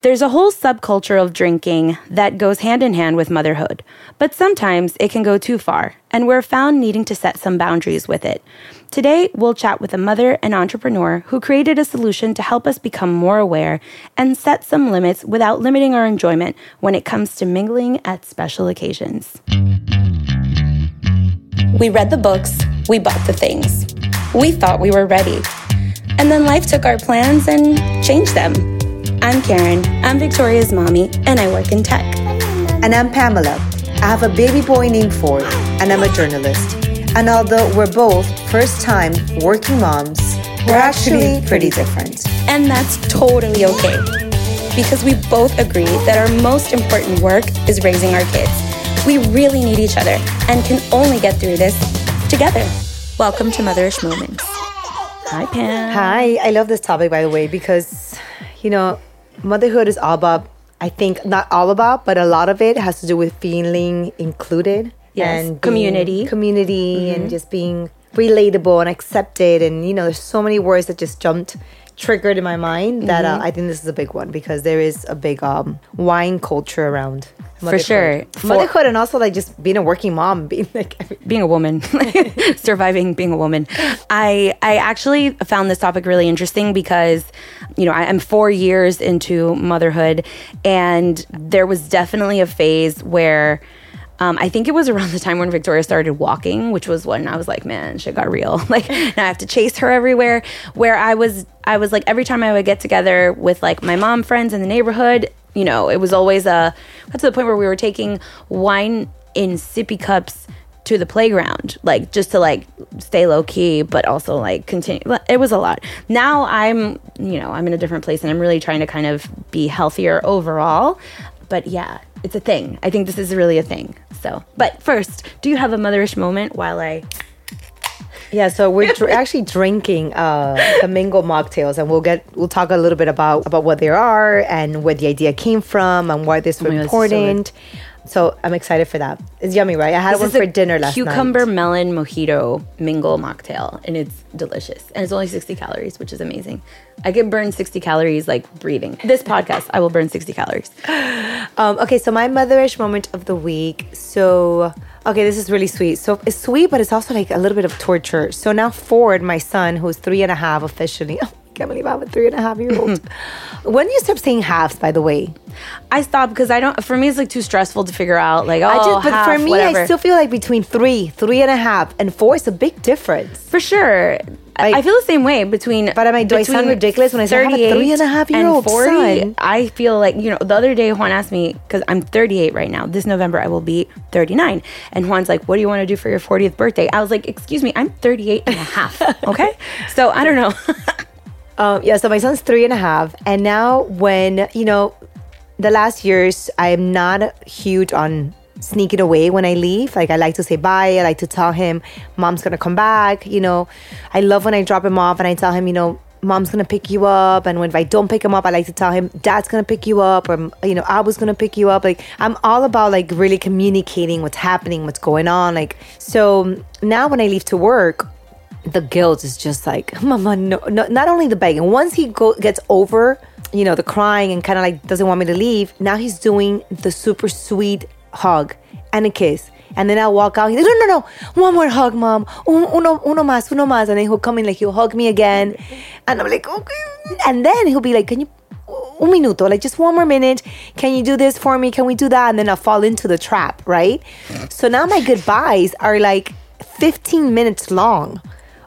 There's a whole subculture of drinking that goes hand in hand with motherhood, but sometimes it can go too far, and we're found needing to set some boundaries with it. Today, we'll chat with a mother and entrepreneur who created a solution to help us become more aware and set some limits without limiting our enjoyment when it comes to mingling at special occasions. We read the books, we bought the things. We thought we were ready. And then life took our plans and changed them. I'm Karen, I'm Victoria's mommy, and I work in tech. And I'm Pamela. I have a baby boy named Ford, and I'm a journalist. And although we're both first time working moms, we're actually pretty different. And that's totally okay. Because we both agree that our most important work is raising our kids. We really need each other and can only get through this together. Welcome to Motherish Moments. Hi, Pam. Hi, I love this topic, by the way, because, you know, motherhood is all about, I think, not all about, but a lot of it has to do with feeling included. Yes, being- community. Community and mm-hmm. just being relatable and accepted. And, you know, there's so many words that just jumped, triggered in my mind that uh, I think this is a big one because there is a big um, wine culture around. motherhood. For sure. For- Motherhood and also like just being a working mom, being like, every- being a woman surviving being a woman i i actually found this topic really interesting because you know I, i'm four years into motherhood and there was definitely a phase where um, I think it was around the time when Victoria started walking, which was when I was like, man, shit got real. Like, now I have to chase her everywhere. Where I was, I was like, every time I would get together with like my mom friends in the neighborhood, you know, it was always a, got to the point where we were taking wine in sippy cups to the playground, like just to like stay low key, but also like continue. It was a lot. Now I'm, you know, I'm in a different place and I'm really trying to kind of be healthier overall. But yeah, it's a thing. I think this is really a thing. So, but first, do you have a motherish moment while I? Yeah, so we're dr- actually drinking uh, the Mingle mocktails, and we'll get we'll talk a little bit about about what they are and where the idea came from and why this was Oh God, so important. So, I'm excited for that. It's yummy, right? I had This one for dinner last cucumber night. Cucumber melon mojito mingle mocktail, and it's delicious. And it's only 60 calories, which is amazing. I can burn 60 calories like breathing. This podcast, I will burn 60 calories. Um, okay, so my motherish moment of the week. So, okay, this is really sweet. So it's sweet, but it's also like a little bit of torture. So now Ford, my son, who's three and a half officially. I can't believe I have a three and a half year old. when do you stop saying halves, by the way? I stopped because I don't. For me, it's like too stressful to figure out. Like, oh, I just, but half, for me, whatever. I still feel like between three, three and a half, and four is a big difference. for sure. I, Like- I feel the same way between. But am I- do I sound ridiculous when I say I have a three and a half year old 40, son? I feel like you know. The other day, Juan asked me because I'm 38 right now. This November, I will be 39, and Juan's like, "What do you want to do for your 40th birthday?" I was like, "Excuse me, I'm 38 and a half." Okay, so I don't know. Um, yeah, so my son's three and a half, and now when you know, the last years I am not huge on sneaking away when I leave. Like I like to say bye. I like to tell him, "Mom's gonna come back." You know, I love when I drop him off and I tell him, you know, mom's gonna pick you up, and when if I don't pick him up, I like to tell him dad's gonna pick you up, or you know, I was gonna pick you up. Like I'm all about like really communicating what's happening, what's going on. Like so now when I leave to work, the guilt is just like, Mama, no, no not only the begging. Once he go, gets over, you know, the crying and kind of like doesn't want me to leave, now he's doing the super sweet hug and a kiss. And then I'll walk out. He's like, no, no, no, one more hug, mom. Uno, uno más, uno más. And then he'll come in like he'll hug me again. And I'm like, okay. And then he'll be like, can you, un minuto, like just one more minute. Can you do this for me? Can we do that? And then I'll fall into the trap, right? So now my goodbyes are like 15 minutes long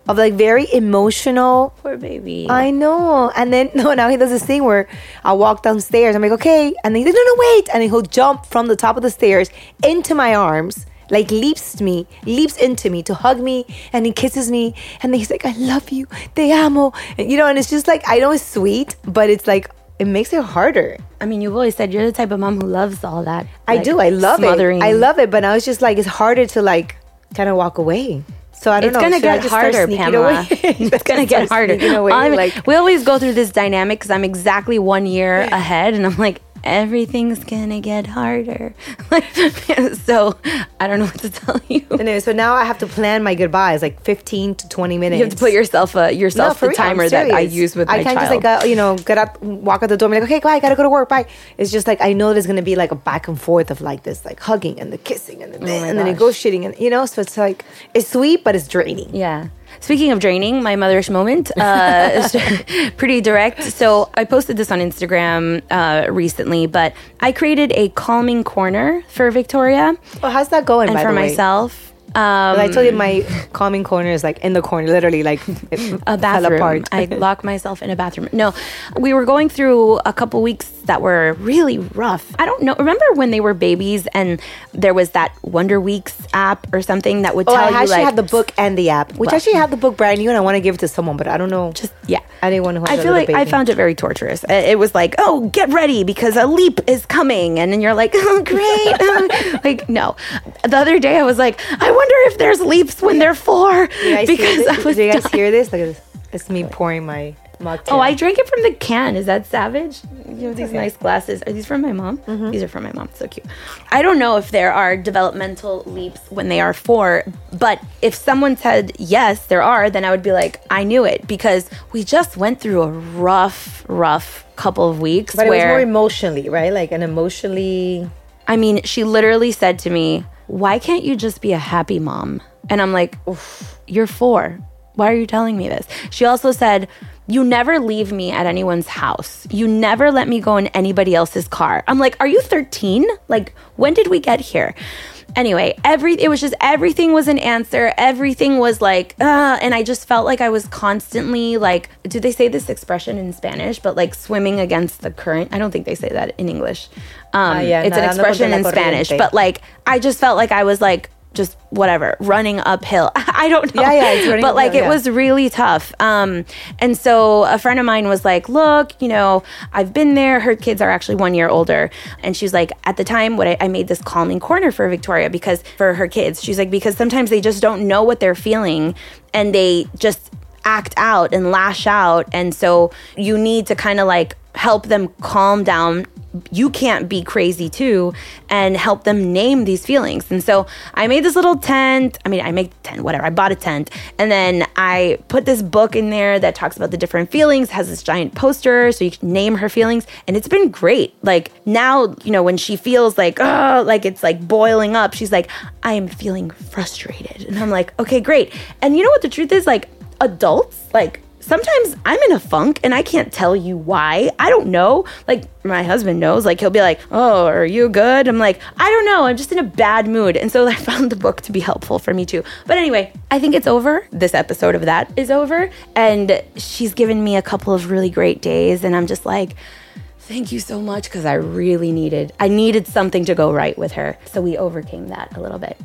of like very emotional. Poor baby. I know. And then no, now he does this thing where I walk downstairs. I'm like, okay. And then he's like, no, no, wait. And then he'll jump from the top of the stairs into my arms, like leaps to me, leaps into me to hug me, and he kisses me. And then he's like, I love you, te amo. And, you know, and it's just like I know it's sweet, but it's like it makes it harder. I mean, you've always said you're the type of mom who loves all that. I like, do. I love smothering. it. I love it. But I was just like it's harder to like kind of walk away. So I don't it's know. gonna Should get harder, Pamela. it's gonna get harder. sneaking away, I'm- like we always go through this dynamic because I'm exactly one year ahead, and I'm like, everything's gonna get harder. so I don't know what to tell you. Anyway, so now I have to plan my goodbyes like 15 to 20 minutes. You have to put yourself a yourself for the timer that I use with I my can't child. just like uh, you know get up, walk out the door, and be like, okay, bye, I gotta go to work, bye. It's just like I know there's gonna be like a back and forth of like this, like hugging and the kissing and the, Oh and the negotiating, and you know, so it's like it's sweet, but it's draining. Yeah. Speaking of draining, my motherish moment, uh, is pretty direct. So I posted this on Instagram uh, recently, but I created a calming corner for Victoria Well, how's that going? and by for the way? myself. Um, I told you my calming corner is like in the corner, literally like a bathroom. I lock myself in a bathroom. No, we were going through a couple weeks that were really rough. I don't know. Remember when they were babies and there was that Wonder Weeks app or something that would Oh, tell I you actually like have the book and the app, which Well- actually have the book brand new, and I want to give it to someone, but I don't know. just yeah. anyone who has I a feel like I found it very torturous. It was like, oh, get ready because a leap is coming, and then you're like, oh, great. like no. The other day I was like, I wonder if there's leaps when they're four Do you guys hear because this? I was. Do you guys dying. hear this? This. It's me pouring my mocktail. Oh, I drank it from the can. Is that savage? You have these nice glasses. Are these from my mom? Mm-hmm. These are from my mom. So cute. I don't know if there are developmental leaps when they are four, but if someone said yes, there are, then I would be like, I knew it because we just went through a rough, rough couple of weeks But it was more emotionally, right? Like an emotionally. I mean, she literally said to me, Why can't you just be a happy mom? And I'm like, You're four. Why are you telling me this? She also said, You never leave me at anyone's house. You never let me go in anybody else's car. I'm like, Are you 13? Like, when did we get here? Anyway, every it was just everything was an answer. Everything was like, uh, and I just felt like I was constantly like, do they say this expression in Spanish? But like swimming against the current. I don't think they say that in English. Um, Ah, yeah, it's an expression in Spanish, but like I just felt like I was like just whatever running uphill. I don't know. Yeah, yeah, it's running but like uphill, it yeah. was really tough. Um, and so a friend of mine was like, "Look, you know, I've been there. Her kids are actually one year older." And she's like, "At the time, what I, I made this calming corner for Victoria because for her kids, she's like because sometimes they just don't know what they're feeling, and they just act out and lash out, and so you need to kind of like." help them calm down you can't be crazy too and help them name these feelings. And so i made this little tent. I mean i made tent whatever. I bought a tent. And then i put this book in there that talks about the different feelings has this giant poster so you can name her feelings. And it's been great. Like now you know when she feels like oh like it's like boiling up she's like i am feeling frustrated. And i'm like okay great. And you know what the truth is? Like adults like sometimes I'm in a funk and I can't tell you why. I don't know. Like my husband knows. Like he'll be like, "Oh, are you good?" I'm like, "I don't know. I'm just in a bad mood." And so I found the book to be helpful for me too. But anyway, I think it's over. This episode of that is over, and she's given me a couple of really great days and I'm just like Thank you so much because I really needed I needed something to go right with her. So we overcame that a little bit.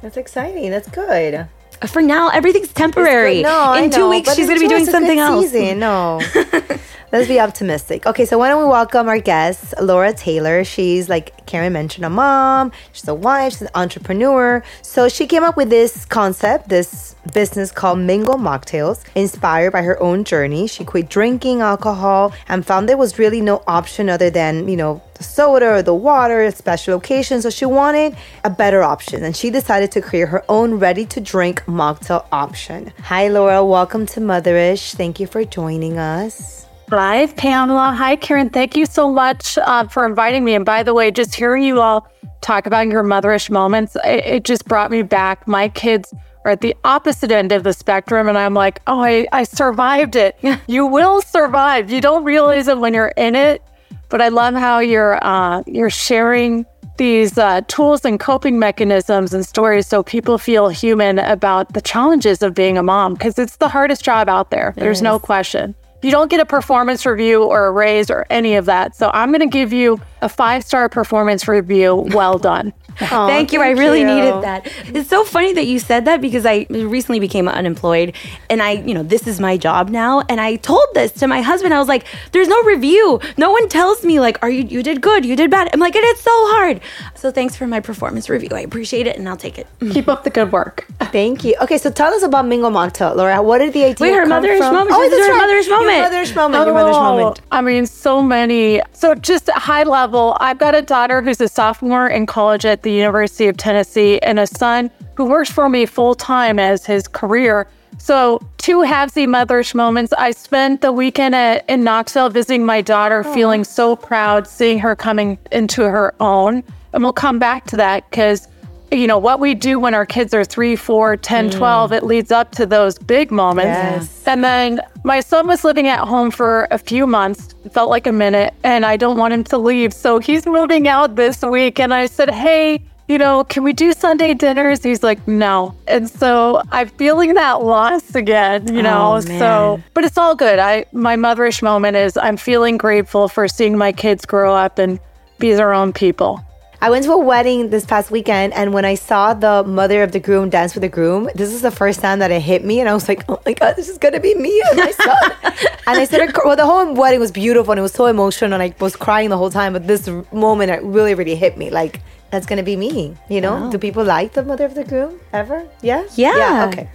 That's exciting. That's good. For now, everything's temporary. No, I in two know, weeks, she's going to be doing it's a good something else. Season. No. Let's be optimistic. Okay, so why don't we welcome our guest, Laura Taylor. She's like Karen mentioned, a mom. She's a wife. She's an entrepreneur. So she came up with this concept, this business called Mingle Mocktails, inspired by her own journey. She quit drinking alcohol and found there was really no option other than you know the soda or the water, at special occasions. So she wanted a better option, and she decided to create her own ready-to-drink mocktail option. Hi, Laura. Welcome to Motherish. Thank you for joining us. Hi, Pamela. Hi, Karen. Thank you so much uh, for inviting me. And by the way, just hearing you all talk about your motherish moments, it, it, just brought me back. My kids are at the opposite end of the spectrum. And I'm like, oh, I, I survived it. you will survive. You don't realize it when you're in it. But I love how you're uh, you're sharing these uh, tools and coping mechanisms and stories so people feel human about the challenges of being a mom because it's the hardest job out there. There's no question. You don't get a performance review or a raise or any of that. So I'm going to give you a five star performance review. Well done. Aww, thank you. Thank I really you. needed that. It's so funny that you said that because I recently became unemployed and I, you know, this is my job now. And I told this to my husband. I was like, there's no review. No one tells me, like, are you, you did good, you did bad. I'm like, it is so hard. So thanks for my performance review. I appreciate it and I'll take it. Keep up the good work. Thank you. Okay, so tell us about Mingle Mocktail, Laura. What did the idea Wait, her motherish from? moment. Oh, this is her right. motherish moment. Your mother's moment. Oh, your mother's moment. I mean, so many. So just high level, I've got a daughter who's a sophomore in college at the University of Tennessee and a son who works for me full time as his career. So, two halvesy motherish moments. I spent the weekend at, in Knoxville visiting my daughter, oh. feeling so proud, seeing her coming into her own. And we'll come back to that because, you know, what we do when our kids are three, four, 10, mm. 12, it leads up to those big moments. Yes. And then my son was living at home for a few months, it felt like a minute, and I don't want him to leave. So he's moving out this week. And I said, hey, you know, can we do Sunday dinners? He's like, no. And so I'm feeling that loss again, you know. Oh, so, but it's all good. I my motherish moment is I'm feeling grateful for seeing my kids grow up and be their own people. I went to a wedding this past weekend, and when I saw the mother of the groom dance with the groom, this is the first time that it hit me, and I was like, "Oh my god, this is gonna be me and my son." and I started. Well, the whole wedding was beautiful, and it was so emotional, and I was crying the whole time. But this moment, it really, really hit me. Like that's gonna be me. You know? Wow. Do people like the mother of the groom ever? Yeah. Yeah. Yeah. Okay,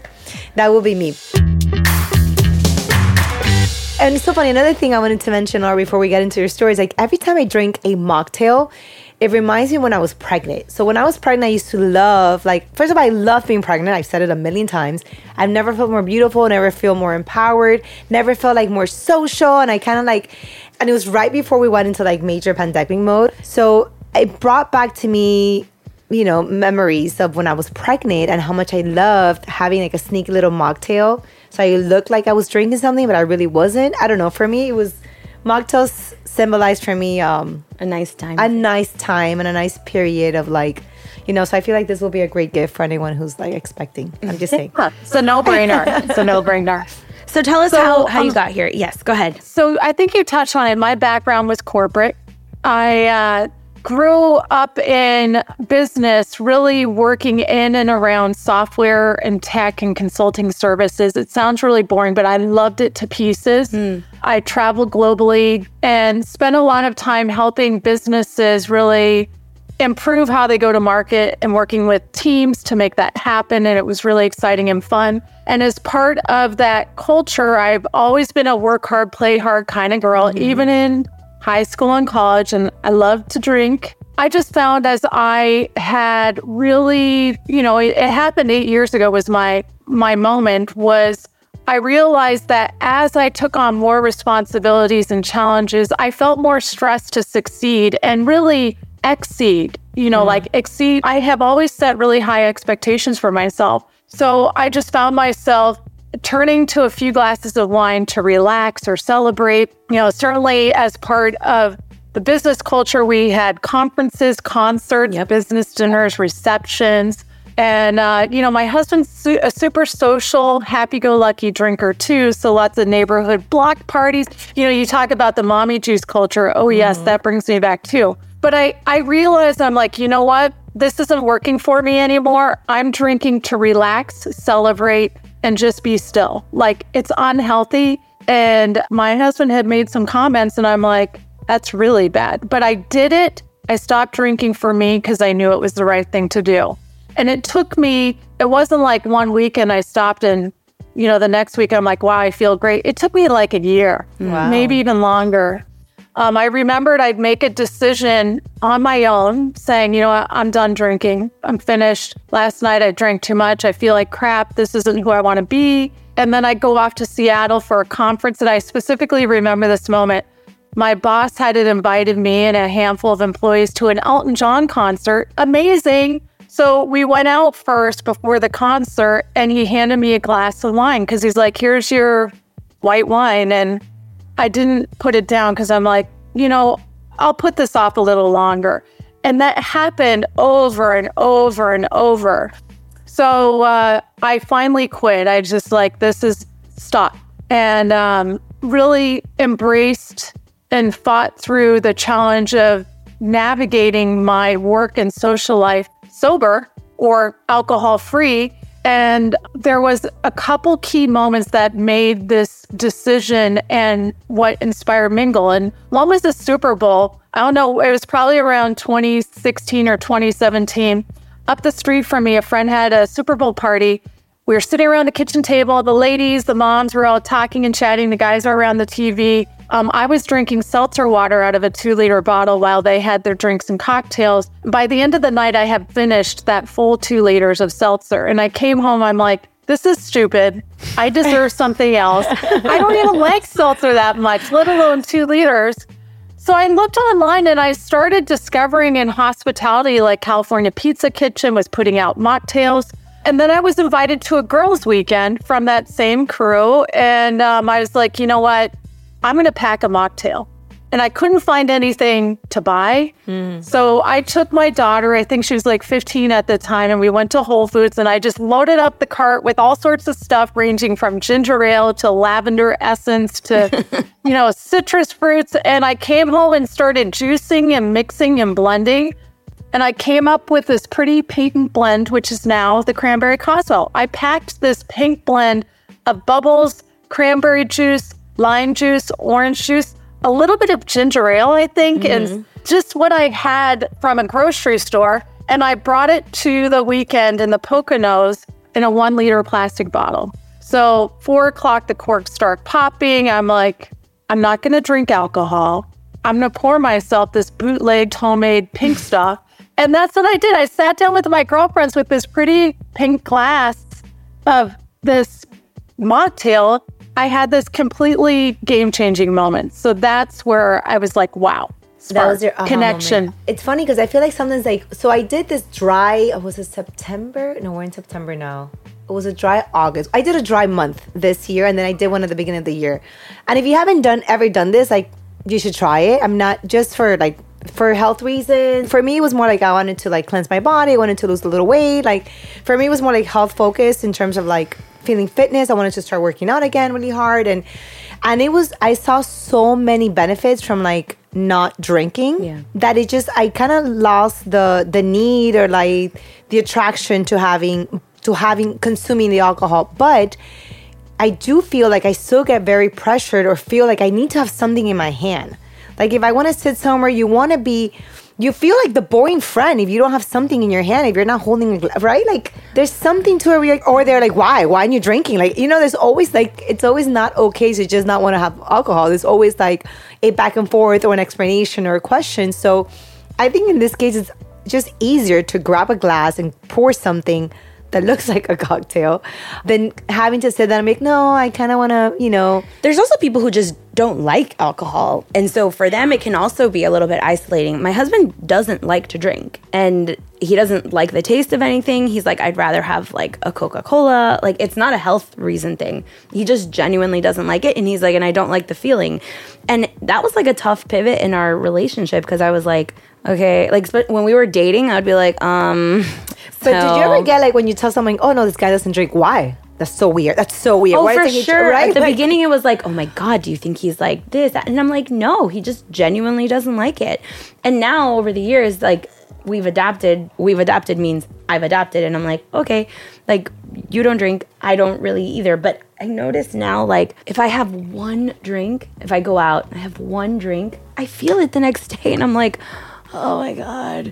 that will be me. And it's so funny. Another thing I wanted to mention, or before we get into your stories, like every time I drink a mocktail, it reminds me when I was pregnant. So when I was pregnant, I used to love, like, first of all, I love being pregnant. I've said it a million times. I've never felt more beautiful, never feel more empowered, never felt like more social. And I kind of like, and it was right before we went into like major pandemic mode. So it brought back to me you know memories of when i was pregnant and how much i loved having like a sneaky little mocktail so i looked like i was drinking something but i really wasn't i don't know for me it was mocktails symbolized for me um, a nice time. a nice time and a nice period of like you know so i feel like this will be a great gift for anyone who's like expecting. I'm just saying. It's a no-brainer. It's a no-brainer. So tell us so, how, how um, you got here. Yes go ahead. so i think you touched on it. My background was corporate. I uh, grew up in business, really working in and around software and tech and consulting services. It sounds really boring, but I loved it to pieces. Mm. I traveled globally and spent a lot of time helping businesses really improve how they go to market and working with teams to make that happen. And it was really exciting and fun. And as part of that culture, I've always been a work hard, play hard kind of girl, mm-hmm. even in high school and college, and I loved to drink. I just found as I had really, you know, it, it happened eight years ago was my my moment was I realized that as I took on more responsibilities and challenges, I felt more stressed to succeed and really exceed, you know, mm. like exceed. I have always set really high expectations for myself. So I just found myself turning to a few glasses of wine to relax or celebrate. You know, certainly as part of the business culture, we had conferences, concerts, yep. business dinners, receptions. And, uh, you know, my husband's su- a super social, happy go lucky drinker too. So lots of neighborhood block parties. You know, you talk about the mommy juice culture. Oh, yes, mm-hmm. that brings me back too. But I, I realized I'm like, you know what? This isn't working for me anymore. I'm drinking to relax, celebrate, and just be still. Like it's unhealthy. And my husband had made some comments, and I'm like, that's really bad. But I did it. I stopped drinking for me because I knew it was the right thing to do. And it took me, it wasn't like one week and I stopped and, you know, the next week I'm like, wow, I feel great. It took me like a year, Wow. maybe even longer. Um, I remembered I'd make a decision on my own saying, you know what, I'm done drinking. I'm finished. Last night I drank too much. I feel like crap. This isn't who I want to be. And then I go off to Seattle for a conference. And I specifically remember this moment. My boss had invited me and a handful of employees to an Elton John concert. Amazing. So we went out first before the concert, and he handed me a glass of wine because he's like, here's your white wine. And I didn't put it down because I'm like, you know, I'll put this off a little longer. And that happened over and over and over. So uh, I finally quit. I just like, this is stop. And um, really embraced and fought through the challenge of navigating my work and social life sober or alcohol free. And there was a couple key moments that made this decision and what inspired Mingle. And one was the Super Bowl. I don't know, it was probably around 2016 or 2017. Up the street from me, a friend had a Super Bowl party. We were sitting around the kitchen table. The ladies, the moms were all talking and chatting. The guys were around the TV. Um, I was drinking seltzer water out of a two liter bottle while they had their drinks and cocktails. By the end of the night, I had finished that full two liters of seltzer. And I came home, I'm like, this is stupid. I deserve something else. I don't even like seltzer that much, let alone two liters. So I looked online and I started discovering in hospitality, like California Pizza Kitchen was putting out mocktails. And then I was invited to a girls' weekend from that same crew. And um, I was like, you know what? I'm going to pack a mocktail. And I couldn't find anything to buy. Hmm. So I took my daughter, I think she was like 15 at the time, and we went to Whole Foods and I just loaded up the cart with all sorts of stuff ranging from ginger ale to lavender essence to, you know, citrus fruits. And I came home and started juicing and mixing and blending. And I came up with this pretty pink blend, which is now the cranberry Cosmo. I packed this pink blend of bubbles, cranberry juice, lime juice, orange juice, a little bit of ginger ale, I think, and mm-hmm. just what I had from a grocery store. And I brought it to the weekend in the Poconos in a one liter plastic bottle. So, four o'clock, the corks start popping. I'm like, I'm not going to drink alcohol. I'm going to pour myself this bootlegged homemade pink stuff. And that's what I did. I sat down with my girlfriends with this pretty pink glass of this mocktail. I had this completely game changing moment. So that's where I was like, wow. That was spark, your aha connection. moment. It's funny because I feel like something's like so. I did this dry. Was it September? No, we're in September now. It was a dry August. I did a dry month this year, and then I did one at the beginning of the year. And if you haven't done ever done this, like you should try it. I'm not just for like for health reasons. For me, it was more like I wanted to like cleanse my body. I wanted to lose a little weight. Like for me, it was more like health focused in terms of like feeling fitness. I wanted to start working out again really hard, and and it was I saw so many benefits from like not drinking Yeah. that it just I kind of lost the the need or like the attraction to having to having consuming the alcohol but I do feel like I still get very pressured or feel like I need to have something in my hand. Like if I want to sit somewhere, you want to be, you feel like the boring friend if you don't have something in your hand, if you're not holding, right? Like there's something to it, or they're like, why? Why aren't you drinking? Like, you know, there's always like, it's always not okay to just not want to have alcohol. There's always like a back and forth or an explanation or a question. So I think in this case, it's just easier to grab a glass and pour something that looks like a cocktail than having to sit there and make no i kind of want to you know There's also people who just don't like alcohol. And so for them, it can also be a little bit isolating. My husband doesn't like to drink and he doesn't like the taste of anything. He's like, I'd rather have like a Coca Cola. Like, it's not a health reason thing. He just genuinely doesn't like it. And he's like, and I don't like the feeling. And that was like a tough pivot in our relationship because I was like, okay, like when we were dating, I'd be like, um, but did you ever get like when you tell someone oh no this guy doesn't drink why that's so weird that's so weird Oh, Why for doesn't he sure. At the Like- beginning, it was like, oh my God, do you think he's like this? And I'm like, no, he just genuinely doesn't like it. And now, over the years, like, we've adapted. We've adapted means I've adapted. And I'm like, okay, like you don't drink, I don't really either. But I notice now, like, if I have one drink, if I go out, I have one drink, I feel it the next day. And I'm like, oh my God.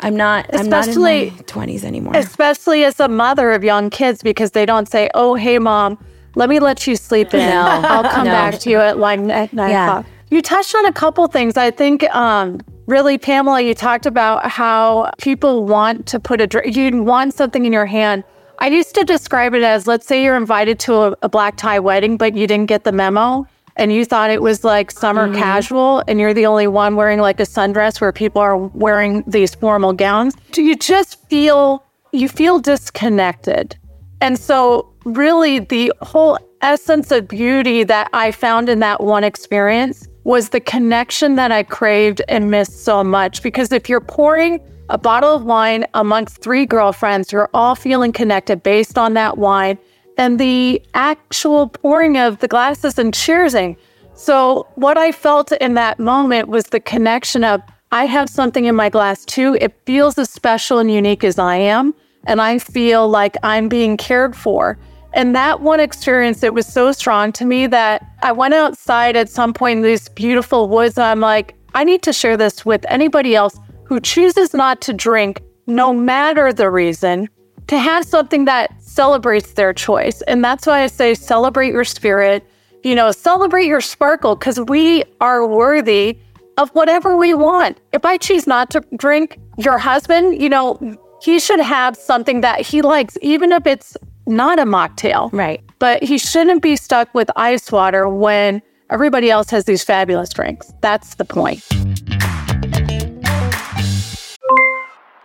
I'm not, Especially- I'm not in my 20s anymore. Especially as a mother of young kids, because they don't say, "Oh, hey, mom, let me let you sleep in. No. I'll come No. back to you at like nine, nine Yeah. o'clock." You touched on a couple things. I think, um, really, Pamela, you talked about how people want to put a. You want something in your hand. I used to describe it as, let's say you're invited to a, a black tie wedding, but you didn't get the memo. And you thought it was like summer mm-hmm. casual, and you're the only one wearing like a sundress where people are wearing these formal gowns. Do you just feel you feel disconnected? And so, really, the whole essence of beauty that I found in that one experience was the connection that I craved and missed so much. Because if you're pouring a bottle of wine amongst three girlfriends, you're all feeling connected based on that wine and the actual pouring of the glasses and cheersing. So, what I felt in that moment was the connection of I have something in my glass too. It feels as special and unique as I am. And I feel like I'm being cared for. And that one experience, it was so strong to me that I went outside at some point in these beautiful woods. And I'm like, I need to share this with anybody else who chooses not to drink, no matter the reason, to have something that celebrates their choice. And that's why I say celebrate your spirit, you know, celebrate your sparkle, because we are worthy of whatever we want. If I choose not to drink, your husband, you know, he should have something that he likes, even if it's not a mocktail. Right. But he shouldn't be stuck with ice water when everybody else has these fabulous drinks. That's the point.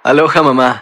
Aloha mamá,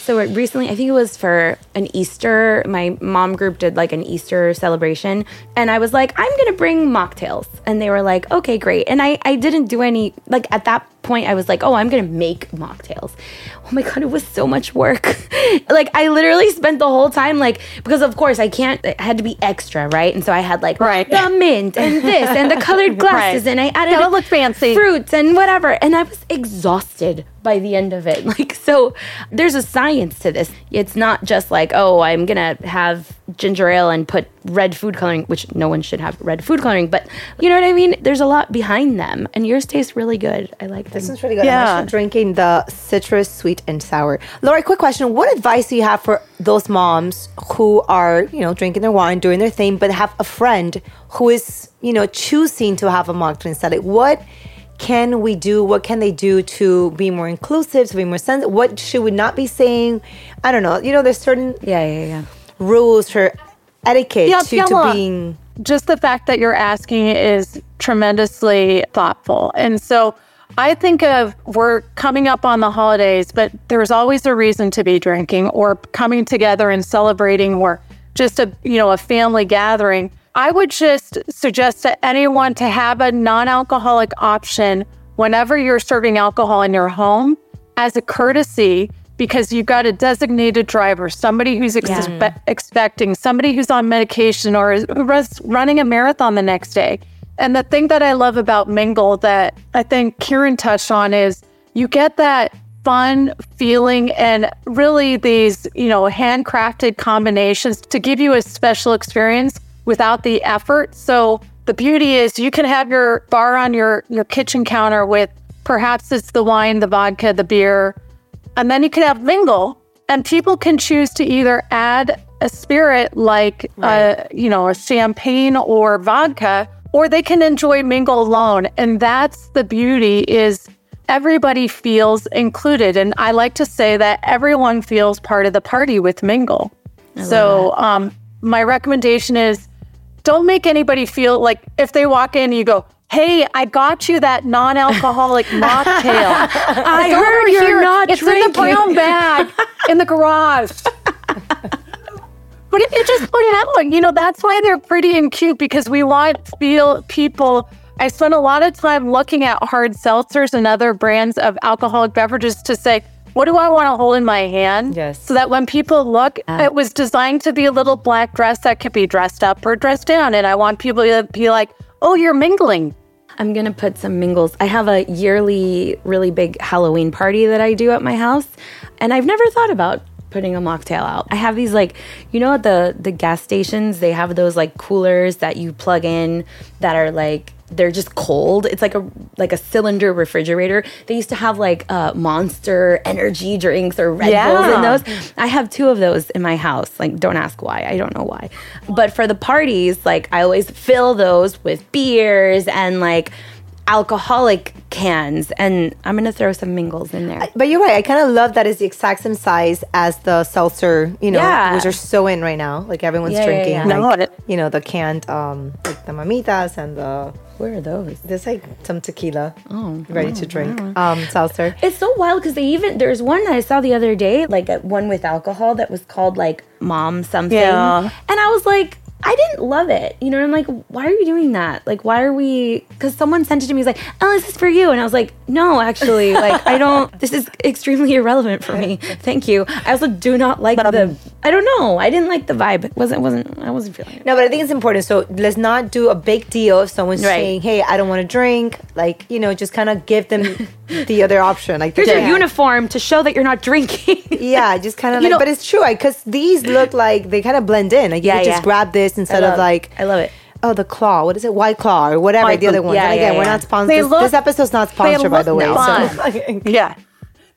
so it recently i think it was for an easter my mom group did like an easter celebration and i was like i'm gonna bring mocktails and they were like okay great and i i didn't do any like at that point i was like oh i'm gonna make mocktails oh my god it was so much work like i literally spent the whole time like because of course i can't it had to be extra right and so i had like Right. the mint and this and the colored glasses Right. and i added Gotta look fancy. fruits and whatever. And I was exhausted by the end of it. Like, so there's a science to this. It's not just like, oh, I'm going to have ginger ale and put red food coloring, which no one should have red food coloring, but you know what I mean? There's a lot behind them. And yours taste really good. I like This them. is really good. Yeah. I'm actually drinking the citrus sweet and sour. Laura, quick question. What advice do you have for those moms who are, you know, drinking their wine, doing their thing, but have a friend who is, you know, choosing to have a mocktail instead? Like, what can we do? What can they do to be more inclusive, to be more sensitive? What should we not be saying? I don't know. You know, there's certain Yeah, yeah, yeah. rules for etiquette Yeah, to, to being. just the fact that you're asking is tremendously thoughtful. And so I think of we're coming up on the holidays, but there's always a reason to be drinking or coming together and celebrating or just a you know a family gathering. I would just suggest to anyone to have a non-alcoholic option whenever you're serving alcohol in your home as a courtesy because you've got a designated driver, somebody who's expe- expecting, somebody who's on medication or is running a marathon the next day. And the thing that I love about Mingle that I think Karen touched on is you get that fun feeling and really these, you know, handcrafted combinations to give you a special experience without the effort. So the beauty is you can have your bar on your your kitchen counter with perhaps it's the wine, the vodka, the beer, and then you can have mingle and people can choose to either add a spirit like uh, you know, a champagne or vodka or they can enjoy mingle alone and that's the beauty is everybody feels included and I like to say that everyone feels part of the party with mingle. So um my recommendation is don't make anybody feel like if they walk in, you go, Hey, I got you that non alcoholic mocktail. I It's heard you're here. not It's in the brown bag in the garage. But if you just put it out. You know, that's why they're pretty and cute because we want feel people. I spent a lot of time looking at hard seltzers and other brands of alcoholic beverages to say, what do I want to hold in my hand? Yes. So that when people look, it was designed to be a little black dress that could be dressed up or dressed down. And I want people to be like, oh, you're mingling. I'm gonna put some mingles. I have a yearly, really big Halloween party that I do at my house, and I've never thought about putting a mocktail out. I have these like, you know, at the the gas stations, they have those like coolers that you plug in that are like they're just cold. It's like a like a cylinder refrigerator. They used to have like uh, Monster energy drinks or Red Bulls in those. I have two of those in my house. Like, don't ask why. I don't know why. But for the parties, like, I always fill those with beers and like alcoholic cans. And I'm gonna throw some mingles in there. But you're right. I kind of love that it's the exact same size as the seltzer, you know, Yeah. which are so in right now. Like everyone's Yeah, yeah, drinking, yeah. No, like, it- you know, the canned, um, like the mamitas and the Where are those? there's like some tequila, oh, ready to drink, um, seltzer. It's so wild because they even there's one that I saw the other day, like one with alcohol that was called like Mom something, Yeah. and I was like. I didn't love it, you know. I'm like, why are you doing that? Like, why are we? Because someone sent it to me. He's like, "Oh, this is for you," and I was like, "No, actually, like, I don't. This is extremely irrelevant for me. Thank you." I also do not like the. Um, I don't know. I didn't like the vibe. It wasn't wasn't. I wasn't feeling it. No, but I think it's important. So let's not do a big deal if someone's Right. saying, "Hey, I don't want to drink." Like, you know, just kind of give them the other option. Like, Here's your uniform to show that you're not drinking. Yeah, just kind of You like, know- but it's true because these look like they kind of blend in. Like, you Yeah, just yeah. grab this instead love- of like, I love it. oh, the claw. What is it? White claw or whatever White the other one. Yeah, and yeah, again, we're yeah. not sponsored. This, this episode's not sponsored, by the way. fun. So, Yeah.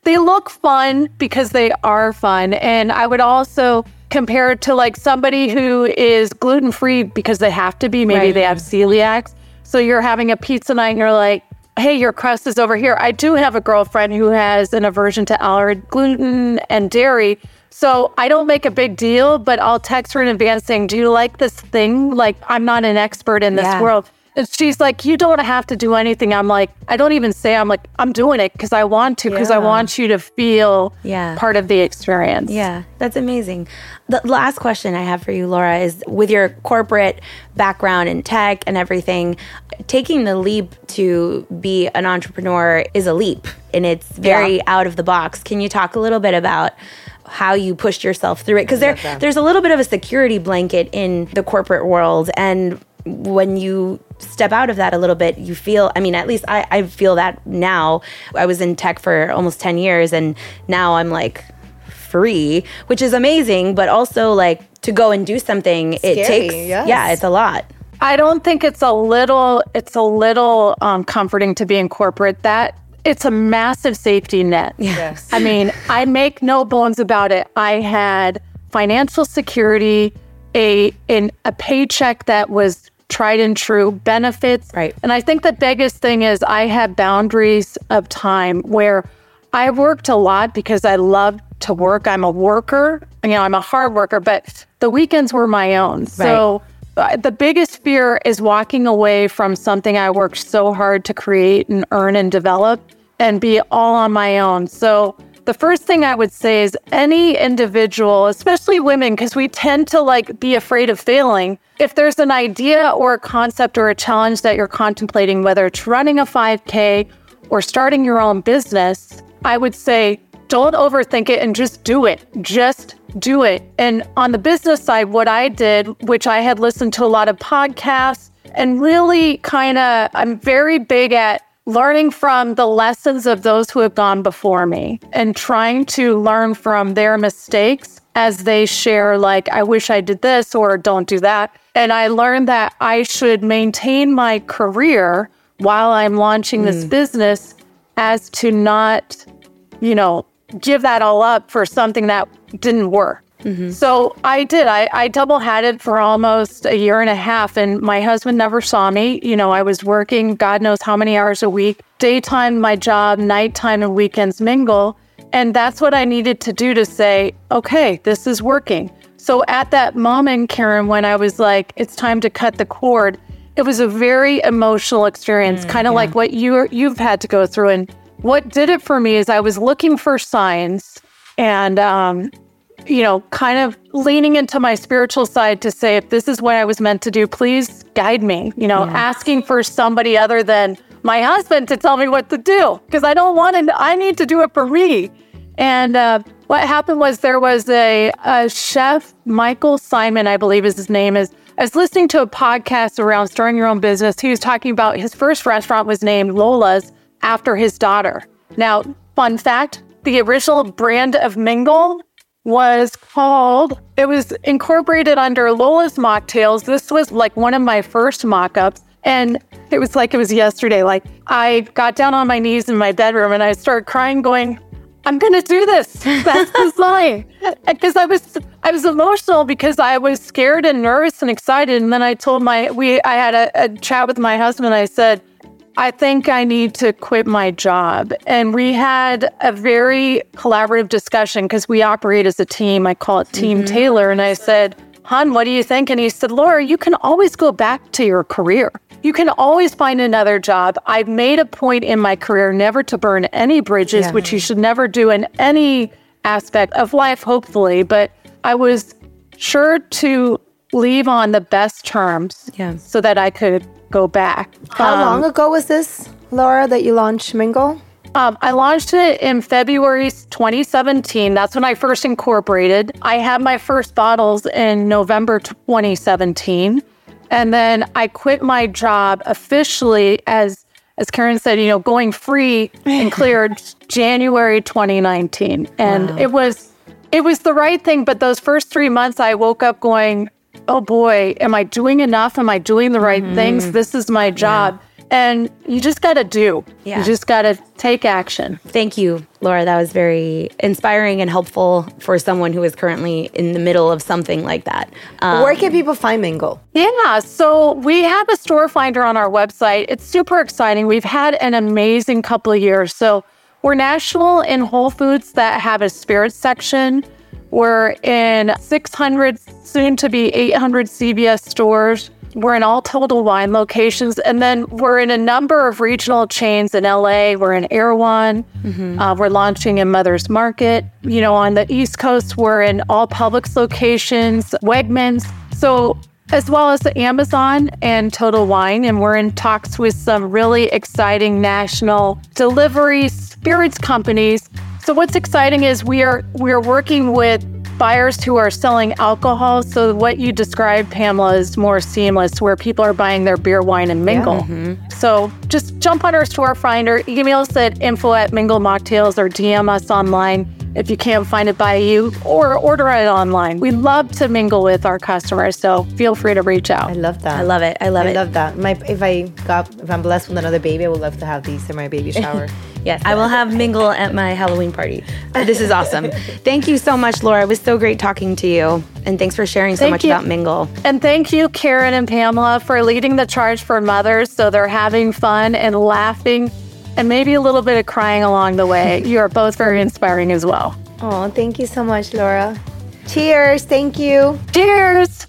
They look fun because they are fun. And I would also compare it to like somebody who is gluten free because they have to be. Maybe Right. they have celiacs. So you're having a pizza night and you're like, hey, your crust is over here. I do have a girlfriend who has an aversion to allergy, gluten, and dairy. So I don't make a big deal, but I'll text her in advance saying, Do you like this thing? Like, I'm not an expert in this Yeah. world. And she's like, You don't have to do anything. I'm like, I don't even say, I'm like, I'm doing it because I want to, because I want you to feel Yeah. part of the experience. Yeah, that's amazing. The last question I have for you, Laura, is with your corporate background in tech and everything, taking the leap to be an entrepreneur is a leap and it's very Yeah. out of the box. Can you talk a little bit about how you pushed yourself through it? Because there, there's a little bit of a security blanket in the corporate world. And when you step out of that a little bit, you feel, I mean, at least I, I feel that now. I was in tech for almost 10 years and now I'm like, free, which is amazing, but also like to go and do something, it takes yes. yeah, it's a lot. I don't think it's a little it's a little um, comforting to be in corporate. That it's a massive safety net. Yes. I mean, I make no bones about it. I had financial security, a in a paycheck that was tried and true, benefits. Right. And I think the biggest thing is I had boundaries of time where I worked a lot because I love to work. I'm a worker. You know, I'm a hard worker, but the weekends were my own. So uh, the biggest fear is walking away from something I worked so hard to create and earn and develop and be all on my own. So the first thing I would say is any individual, especially women, because we tend to like be afraid of failing. If there's an idea or a concept or a challenge that you're contemplating, whether it's running a 5K or starting your own business, I would say don't overthink it and just do it. Just do it. And on the business side, what I did, which I had listened to a lot of podcasts and really kind of, I'm very big at learning from the lessons of those who have gone before me and trying to learn from their mistakes as they share, like, I wish I did this or don't do that. And I learned that I should maintain my career while I'm launching this hmm. business as to not, you know, give that all up for something that didn't work. So I did. I, I double hatted for almost a year and a half, and my husband never saw me. You know, I was working God knows how many hours a week, daytime, my job, nighttime, and weekends mingle. And that's what I needed to do to say, okay, this is working. So at that moment, Karen, when I was like, it's time to cut the cord, it was a very emotional experience, kind of like what you you've had to go through. And what did it for me is I was looking for signs and um, you know, kind of leaning into my spiritual side to say, if this is what I was meant to do, please guide me, you know, asking for somebody other than my husband to tell me what to do because I don't want to, I need to do it for me. And uh, what happened was there was a, a chef, Michael Symon, I believe is his name is. I was listening to a podcast around starting your own business. He was talking about his first restaurant was named Lola's after his daughter. Now, fun fact the original brand of Mingle was called, it was incorporated under Lola's Mocktails. This was like one of my first mock ups. And it was like it was yesterday. Like I got down on my knees in my bedroom and I started crying, going, I'm gonna do this. That's the sign. Because I was I was emotional because I was scared and nervous and excited. And then I told my we I had a, a chat with my husband. I said, I think I need to quit my job. And we had a very collaborative discussion because we operate as a team. I call it Team mm-hmm. Taylor. And I said, Hun, what do you think? And he said, Laura, you can always go back to your career. You can always find another job. I've made a point in my career never to burn any bridges, Yeah. which you should never do in any aspect of life, hopefully. But I was sure to leave on the best terms Yeah. so that I could go back. How Um, long ago was this, Laura, that you launched Mingle? Um, I launched it in February 2017. That's when I first incorporated. I had my first bottles in November 2017. And then I quit my job officially as as Karen said, you know, going free and cleared January 2019. And it was it was the right thing, but those first 3 months I woke up going, "Oh boy, am I doing enough? Am I doing the right things? This is my job." And you just got to do. Yeah. You just got to take action. Thank you, Laura. That was very inspiring and helpful for someone who is currently in the middle of something like that. Um, Where can people find Mingle? Yeah, so we have a store finder on our website. It's super exciting. We've had an amazing couple of years. So we're national in Whole Foods that have a spirits section. We're in 600, soon to be 800 CVS stores. We're in all Total Wine locations. And then we're in a number of regional chains in LA. We're in Erewhon. Uh, we're launching in Mother's Market. You know, on the East Coast, we're in all Publix locations, Wegmans. So as well as Amazon and Total Wine. And we're in talks with some really exciting national delivery spirits companies. So what's exciting is we are we are working with buyers who are selling alcohol. So what you described, Pamela, is more seamless, where people are buying their beer, wine, and mingle. Mm-hmm. So just jump on our store finder, email us at info at mingle mocktails or DM us online if you can't find it by you or order it online. We love to mingle with our customers, so feel free to reach out. I love that. I love it. I love I it. I love that. My if I got if I'm blessed with another baby, I would love to have these in my baby shower. Yes, I will have mingle at my Halloween party. This is awesome. Thank you so much, Laura. It was so great talking to you. And thanks for sharing so Thank much you. about Mingle. And thank you, Karen and Pamela, for leading the charge for mothers so they're having fun and laughing and maybe a little bit of crying along the way. You are both very inspiring as well. oh, thank you so much, Laura. Cheers. Thank you. Cheers!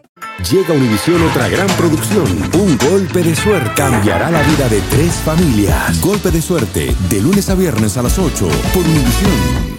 Llega Univisión otra gran producción. Un golpe de suerte cambiará la vida de tres familias. Golpe de suerte, de lunes a viernes a las 8 por Univisión.